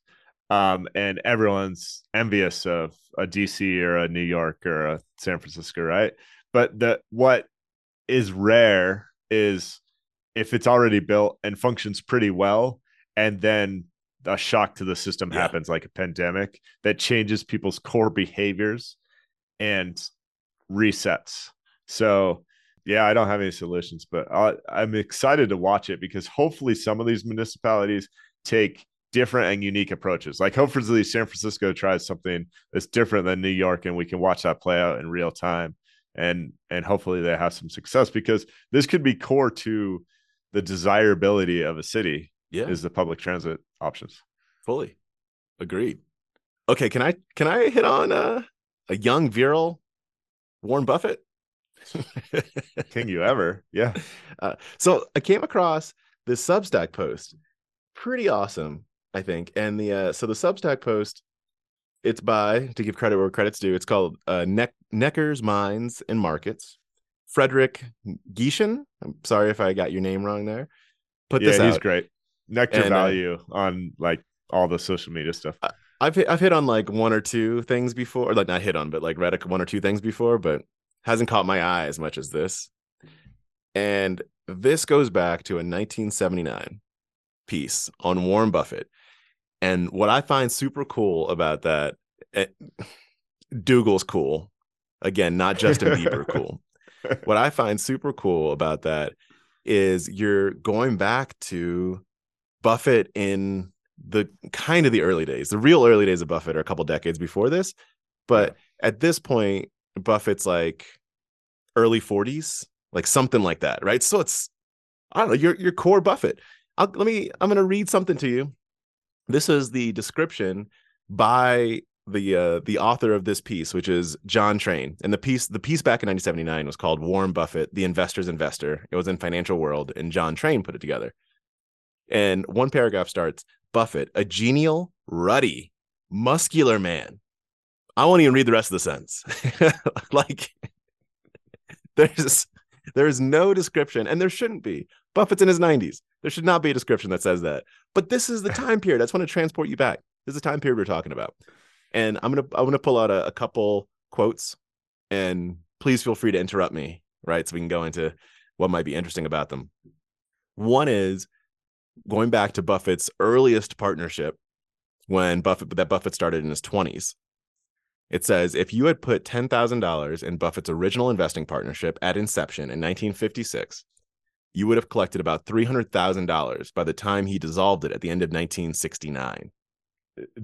S1: Um, and everyone's envious of a DC or a New York or a San Francisco, right? But the what is rare is if it's already built and functions pretty well, and then a shock to the system
S2: Yeah.
S1: happens like a pandemic that changes people's core behaviors and resets. So, yeah, I don't have any solutions, but I, I'm excited to watch it because hopefully some of these municipalities take different and unique approaches. Like hopefully San Francisco tries something that's different than New York, and we can watch that play out in real time. And and hopefully they have some success because this could be core to the desirability of a city
S2: Yeah,
S1: is the public transit options.
S2: fully agreed. Okay, can I can I hit on uh, a young virile Warren Buffett?
S1: can you ever. Yeah.
S2: Uh, so I came across this Substack post, pretty awesome, I think. And the uh, so the Substack post, it's by to give credit where credit's due. It's called uh, Neck Neckar's Minds and Markets. Frederick Gieschen. I'm sorry if I got your name wrong there. Put
S1: yeah,
S2: this out.
S1: he's great. Neckar
S2: And, uh,
S1: value on like all the social media stuff.
S2: I've hit, I've hit on like one or two things before, or like not hit on, but like read a- one or two things before, but hasn't caught my eye as much as this. And this goes back to a 1979 piece on Warren Buffett. And what I find super cool about that, eh, Dougal's cool. Again, not Justin Bieber cool. What I find super cool about that is you're going back to Buffett in the kind of the early days. The real early days of Buffett are a couple decades before this, but at this point, Buffett's like early 40s, like something like that, right? So it's I don't know, your your core Buffett. I'll, let me I'm going to read something to you. This is the description by the uh, the author of this piece, which is John Train, and the piece the piece back in 1979 was called Warren Buffett, the Investor's Investor. It was in Financial World, and John Train put it together. And one paragraph starts: Buffett, a genial, ruddy, muscular man. I won't even read the rest of the sentence. like there's there's no description, and there shouldn't be. Buffett's in his 90s. There should not be a description that says that. But this is the time period. I just want to transport you back. This is the time period we're talking about. And I'm gonna I'm gonna pull out a, a couple quotes, and please feel free to interrupt me, right? So we can go into what might be interesting about them. One is going back to Buffett's earliest partnership when Buffett that Buffett started in his 20s. It says if you had put $10,000 in Buffett's original investing partnership at inception in 1956, you would have collected about $300,000 by the time he dissolved it at the end of 1969.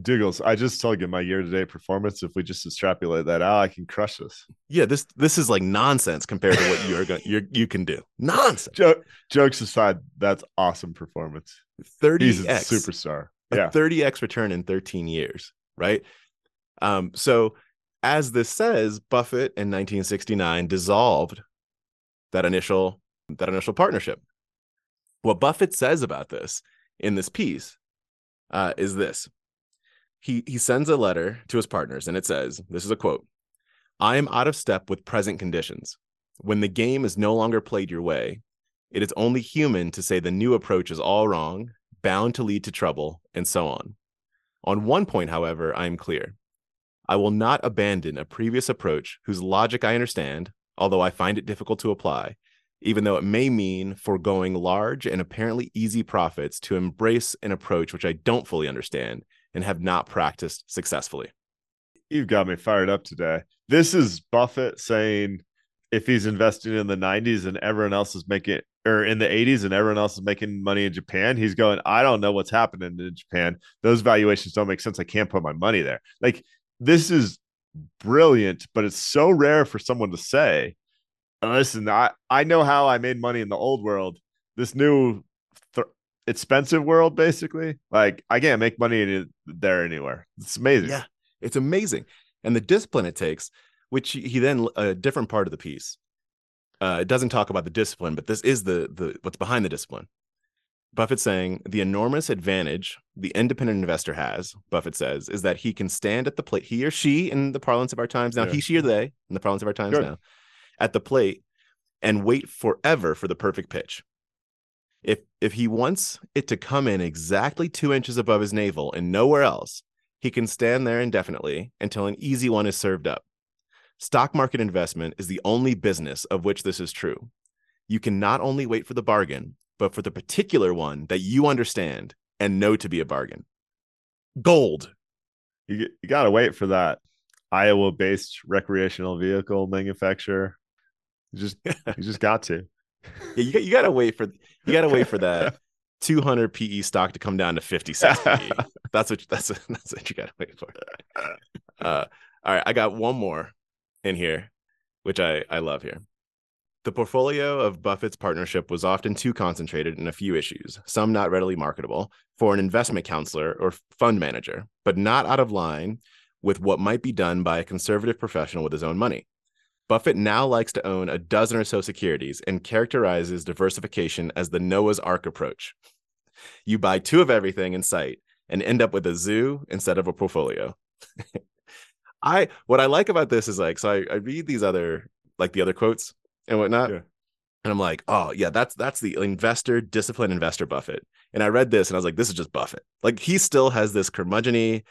S1: Diggles, I just told you my year to date performance. If we just extrapolate that out, I can crush this.
S2: Yeah, this this is like nonsense compared to what you're going you you can do. Nonsense.
S1: Jo- jokes aside, that's awesome performance.
S2: 30x.
S1: He's a superstar. Yeah.
S2: 30x return in 13 years, right? Um, so as this says, Buffett in 1969 dissolved that initial that initial partnership. What Buffett says about this in this piece uh, is this. He he sends a letter to his partners and it says, this is a quote. I am out of step with present conditions. When the game is no longer played your way, it is only human to say the new approach is all wrong, bound to lead to trouble, and so on. On one point, however, I am clear. I will not abandon a previous approach whose logic I understand, although I find it difficult to apply, even though it may mean foregoing large and apparently easy profits to embrace an approach which I don't fully understand and have not practiced successfully.
S1: You've got me fired up today. This is Buffett saying if he's investing in the 90s and everyone else is making or in the 80s and everyone else is making money in Japan, he's going, I don't know what's happening in Japan. Those valuations don't make sense. I can't put my money there. Like this is brilliant, but it's so rare for someone to say, listen, I, I know how I made money in the old world. This new expensive world, basically, like I can't make money in there anywhere. It's amazing.
S2: Yeah, it's amazing. And the discipline it takes, which he he then a different part of the piece. Uh, it doesn't talk about the discipline, but this is the the what's behind the discipline. Buffett saying the enormous advantage the independent investor has, Buffett says, is that he can stand at the plate, he or she in the parlance of our times now,
S1: Yeah.
S2: he, she, or they in the parlance of our times
S1: Good.
S2: now, at the plate and wait forever for the perfect pitch. If if he wants it to come in exactly two inches above his navel and nowhere else, He can stand there indefinitely until an easy one is served up. Stock market investment is the only business of which this is true. You can not only wait for the bargain, but for the particular one that you understand and know to be a bargain. Gold.
S1: You, you got to wait for that Iowa based recreational vehicle manufacturer. You just, you just got to.
S2: Yeah, you, you got to wait for you got to wait for that 200 PE stock to come down to 56 PE. That's what that's that's what you got to wait for. Uh, all right, I got one more in here, which I I love here. The portfolio of Buffett's partnership was often too concentrated in a few issues, some not readily marketable, for an investment counselor or fund manager, but not out of line with what might be done by a conservative professional with his own money. Buffett now likes to own a dozen or so securities and characterizes diversification as the Noah's Ark approach. You buy two of everything in sight and end up with a zoo instead of a portfolio. I what I like about this is like so I, I read these other like the other quotes and whatnot.
S1: Yeah.
S2: And I'm like, oh yeah, that's that's the investor, disciplined investor Buffett. And I read this and I was like, this is just Buffett. Like he still has this curmudgeony,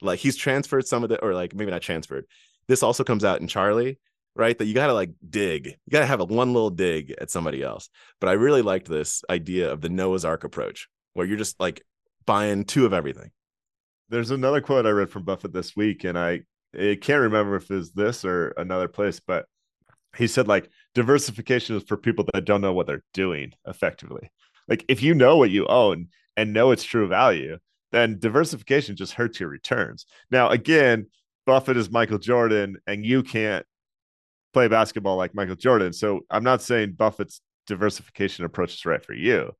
S2: like he's transferred some of the, or like maybe not transferred. This also comes out in Charlie, right? That you gotta like dig, you gotta have a one little dig at somebody else. But I really liked this idea of the Noah's Ark approach, where you're just like buying two of everything.
S1: There's another quote I read from Buffett this week, and I, I can't remember if it's this or another place, but he said like diversification is for people that don't know what they're doing effectively. Like if you know what you own and know its true value, then diversification just hurts your returns. Now, again, Buffett is Michael Jordan, and you can't play basketball like Michael Jordan. So I'm not saying Buffett's diversification approach is right for you,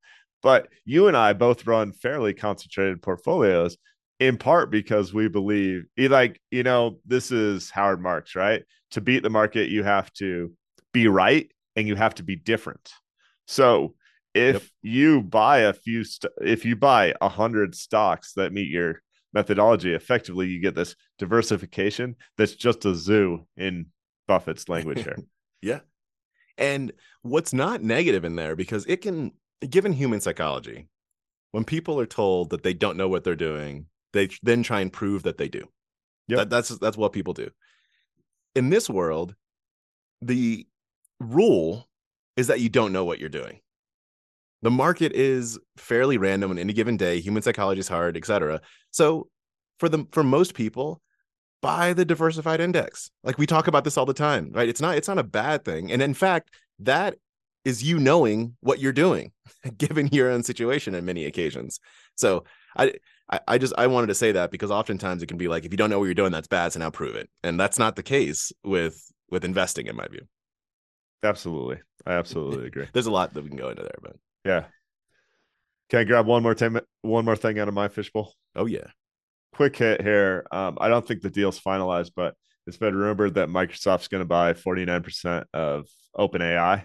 S1: but you and I both run fairly concentrated portfolios in part because we believe like you know this is howard marks right to beat the market you have to be right and you have to be different so if yep. you buy a few st- if you buy a hundred stocks that meet your methodology effectively you get this diversification that's just a zoo in buffett's language here
S2: yeah and what's not negative in there because it can given human psychology when people are told that they don't know what they're doing they then try and prove that they do. Yeah, that, that's that's what people do. In this world, the rule is that you don't know what you're doing. The market is fairly random on any given day. Human psychology is hard, etc. So, for the for most people, buy the diversified index. Like we talk about this all the time, right? It's not it's not a bad thing, and in fact, that is you knowing what you're doing, given your own situation in many occasions. So, I I, just I wanted to say that because oftentimes it can be like if you don't know what you're doing, that's bad, so now prove it. And that's not the case with with investing, in my view.
S1: Absolutely. I absolutely agree.
S2: There's a lot that we can go into there, but
S1: yeah. Can I grab one more time one more thing out of my fishbowl?
S2: Oh yeah.
S1: Quick hit here. Um, I don't think the deal's finalized, but it's been rumored that Microsoft's going to buy 49% of OpenAI.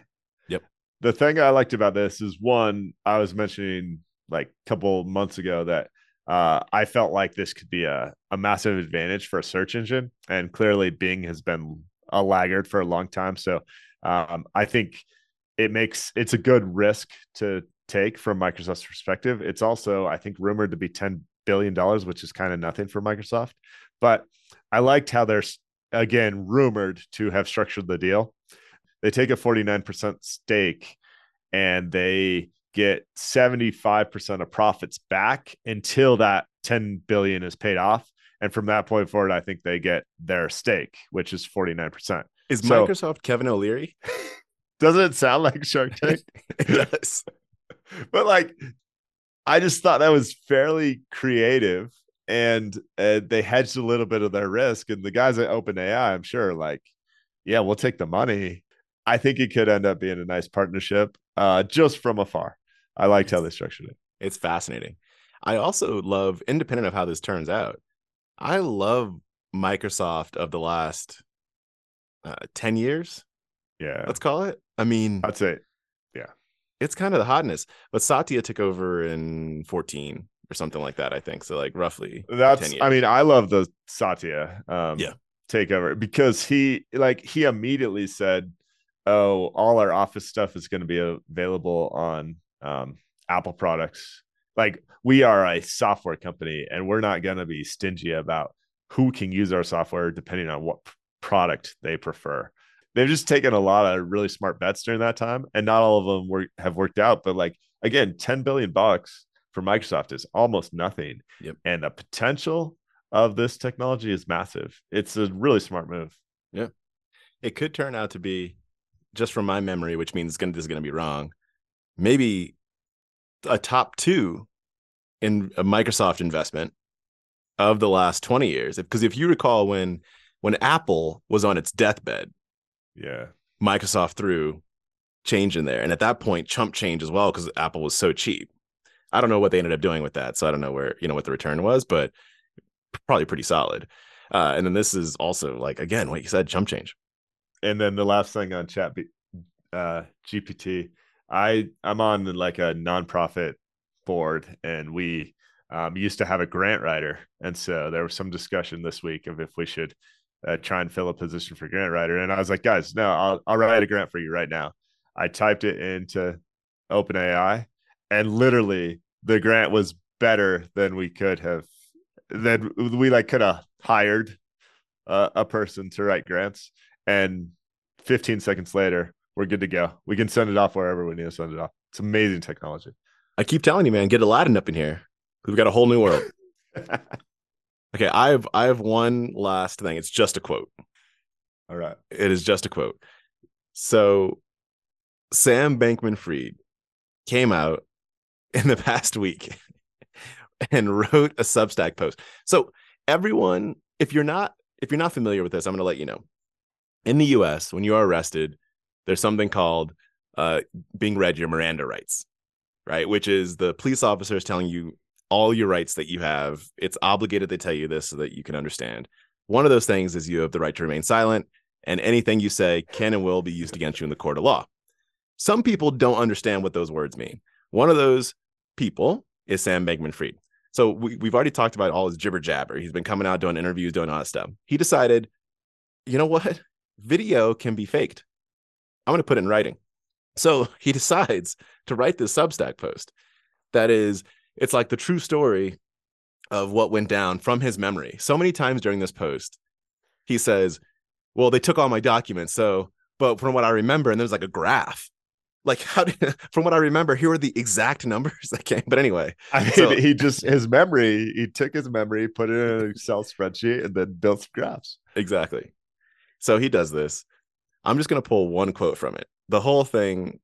S2: Yep.
S1: The thing I liked about this is one, I was mentioning like a couple months ago that uh, I felt like this could be a, a massive advantage for a search engine. And clearly, Bing has been a laggard for a long time. So um, I think it makes it's a good risk to take from Microsoft's perspective. It's also, I think, rumored to be $10 billion, dollars, which is kind of nothing for Microsoft. But I liked how they're, again, rumored to have structured the deal. They take a 49% stake and they get 75% of profits back until that 10 billion is paid off and from that point forward i think they get their stake which is 49%
S2: is so, microsoft kevin o'leary
S1: doesn't it sound like shark tank
S2: yes
S1: but like i just thought that was fairly creative and uh, they hedged a little bit of their risk and the guys at openai i'm sure like yeah we'll take the money i think it could end up being a nice partnership uh, just from afar I liked how they structured it.
S2: It's fascinating. I also love, independent of how this turns out, I love Microsoft of the last uh, 10 years.
S1: Yeah.
S2: Let's call it. I mean,
S1: I'd say, yeah.
S2: It's kind of the hotness. But Satya took over in 14 or something like that, I think. So, like, roughly.
S1: That's, I mean, I love the Satya um,
S2: yeah.
S1: takeover because he, like, he immediately said, oh, all our office stuff is going to be available on um, Apple products. like we are a software company and we're not going to be stingy about who can use our software depending on what product they prefer. They've just taken a lot of really smart bets during that time, and not all of them were, have worked out. But like again, 10 billion bucks for Microsoft is almost nothing.
S2: Yep.
S1: And the potential of this technology is massive. It's a really smart move.
S2: Yeah. It could turn out to be just from my memory, which means it's gonna, this is going to be wrong. Maybe a top two in a Microsoft investment of the last 20 years. Because if, if you recall when when Apple was on its deathbed,
S1: Yeah.
S2: Microsoft threw change in there. And at that point, chump change as well, because Apple was so cheap. I don't know what they ended up doing with that. So I don't know where, you know, what the return was, but probably pretty solid. Uh, and then this is also like, again, what you said, chump change.
S1: And then the last thing on chat uh, GPT, I I'm on like a nonprofit board and we um, used to have a grant writer. And so there was some discussion this week of if we should uh, try and fill a position for grant writer. And I was like, guys, no, I'll, I'll write a grant for you right now. I typed it into OpenAI and literally the grant was better than we could have, than we like could have hired uh, a person to write grants. And 15 seconds later, we're good to go. We can send it off wherever we need to send it off. It's amazing technology.
S2: I keep telling you, man, get Aladdin up in here. We've got a whole new world. okay, I have I have one last thing. It's just a quote.
S1: All right.
S2: It is just a quote. So Sam Bankman Fried came out in the past week and wrote a Substack post. So everyone, if you're not if you're not familiar with this, I'm going to let you know. In the U.S., when you are arrested, there's something called uh, being read your Miranda rights, right? Which is the police officers telling you all your rights that you have. It's obligated they tell you this so that you can understand. One of those things is you have the right to remain silent, and anything you say can and will be used against you in the court of law. Some people don't understand what those words mean. One of those people is Sam Bankman Fried. So we, we've already talked about all his jibber jabber. He's been coming out doing interviews, doing all that stuff. He decided, you know what? Video can be faked. I'm going to put it in writing. So he decides to write this Substack post that is, it's like the true story of what went down from his memory. So many times during this post, he says, Well, they took all my documents. So, but from what I remember, and there's like a graph. Like, how did, from what I remember, here are the exact numbers that came. But anyway,
S1: I mean,
S2: So-
S1: he just his memory. He took his memory, put it in an Excel spreadsheet, and then built graphs.
S2: Exactly. So he does this. I'm just going to pull one quote from it. The whole thing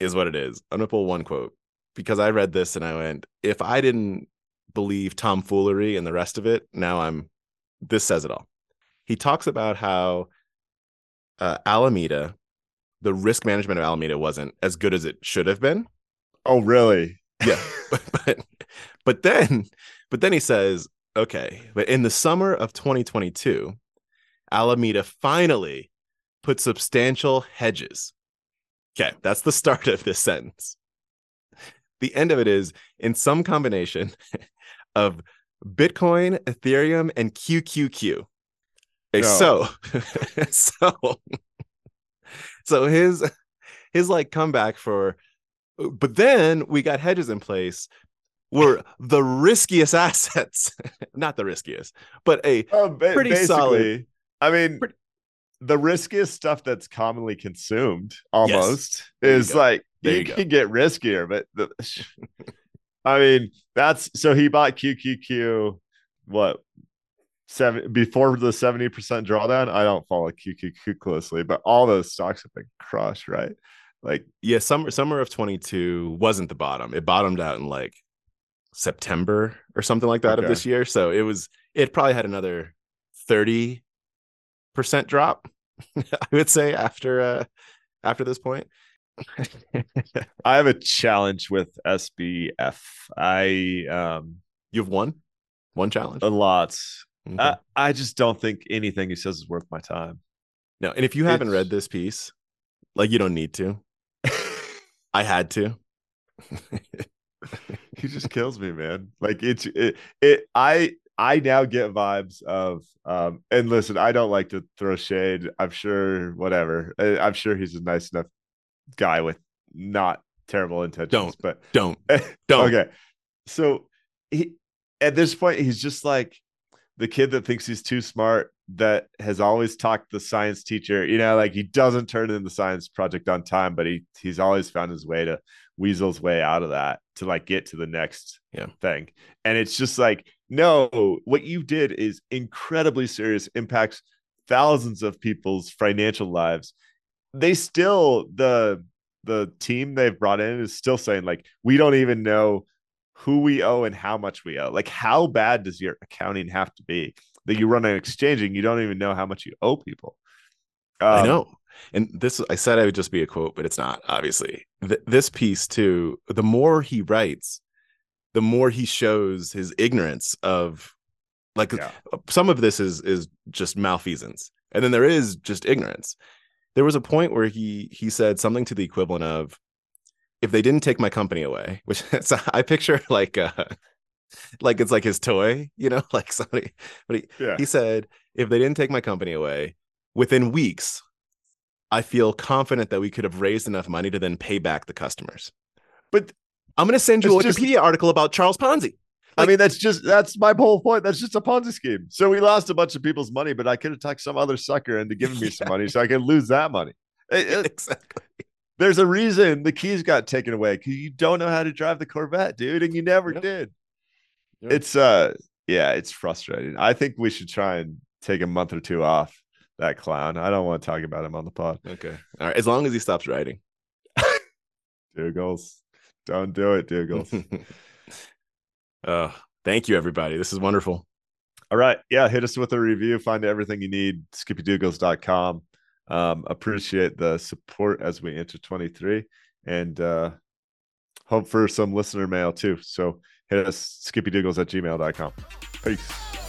S2: is what it is. I'm going to pull one quote because I read this and I went, if I didn't believe tomfoolery and the rest of it, now I'm, this says it all. He talks about how uh, Alameda, the risk management of Alameda wasn't as good as it should have been.
S1: Oh, really?
S2: Yeah. but, but but then but then he says, okay, but in the summer of 2022, Alameda finally put substantial hedges. Okay, that's the start of this sentence. The end of it is in some combination of Bitcoin, Ethereum, and QQQ. Okay,
S1: No.
S2: So, so, so his his like comeback for but then we got hedges in place were the riskiest assets not the riskiest but a
S1: Oh, ba-
S2: Pretty solid.
S1: I mean,
S2: Pretty-
S1: the riskiest stuff that's commonly consumed almost
S2: you
S1: is like
S2: There
S1: you,
S2: you
S1: can get riskier, but the, I mean, that's so he bought QQQ what seven before the 70% drawdown. I don't follow QQQ closely, but all those stocks have been crushed, right? Like,
S2: yeah summer summer of 22 wasn't the bottom. It bottomed out in like september or something like that of this year. So it was it probably had another 30 percent drop i would say after uh after this point
S1: I have a challenge with SBF. I um
S2: you have one one challenge
S1: a lot.
S2: Okay.
S1: I, I just don't think anything he says is worth my time.
S2: no and if you haven't read this piece like you don't need to i had to
S1: he just kills me, man. Like it's it, it I I now get vibes of um and listen, I don't like to throw shade. I'm sure whatever. I, I'm sure he's a nice enough guy with not terrible intentions.
S2: Don't.
S1: but
S2: don't don't
S1: okay. so he at this point he's just like the kid that thinks he's too smart that has always talked the science teacher you know like he doesn't turn in the science project on time but he he's always found his way to weasel's way out of that to like get to the next
S2: Yeah.
S1: thing and it's just like no what you did is incredibly serious impacts thousands of people's financial lives they still the the team they've brought in is still saying like we don't even know who we owe and how much we owe like how bad does your accounting have to be that you run an exchange and you don't even know how much you owe people
S2: I
S1: Um,
S2: know. And this, I said I would just be a quote, but it's not, obviously. Th- this piece, too, the more he writes, the more he shows his ignorance of like
S1: Yeah.
S2: some of this is is just malfeasance and then there is just ignorance. There was a point where he he said something to the equivalent of if they didn't take my company away which i picture like uh like it's like his toy you know like somebody but he,
S1: yeah.
S2: he said if they didn't take my company away within weeks i feel confident that we could have raised enough money to then pay back the customers.
S1: But
S2: i'm going to send you a
S1: It's just-
S2: wikipedia article about charles ponzi
S1: I mean, that's just that's my whole point. That's just a Ponzi scheme. So we lost a bunch of people's money, but I could have talked some other sucker into giving me some money so I could lose that money. It- it-
S2: exactly
S1: there's a reason the keys got taken away because you don't know how to drive the Corvette, dude, and you never
S2: Yep.
S1: did.
S2: Yep.
S1: It's uh, yeah, it's frustrating. I think we should try and take a month or two off that clown. I don't want to talk about him on the pod.
S2: okay all right as long as he stops writing
S1: Dougals, don't do it, Dougals.
S2: uh, thank you, everybody. This is wonderful.
S1: All right. Yeah. Hit us with a review. Find everything you need. SkippyDougals.com. Um, appreciate the support as we enter 23 and uh, hope for some listener mail too. So hit us skippydougals at gmail.com. Peace.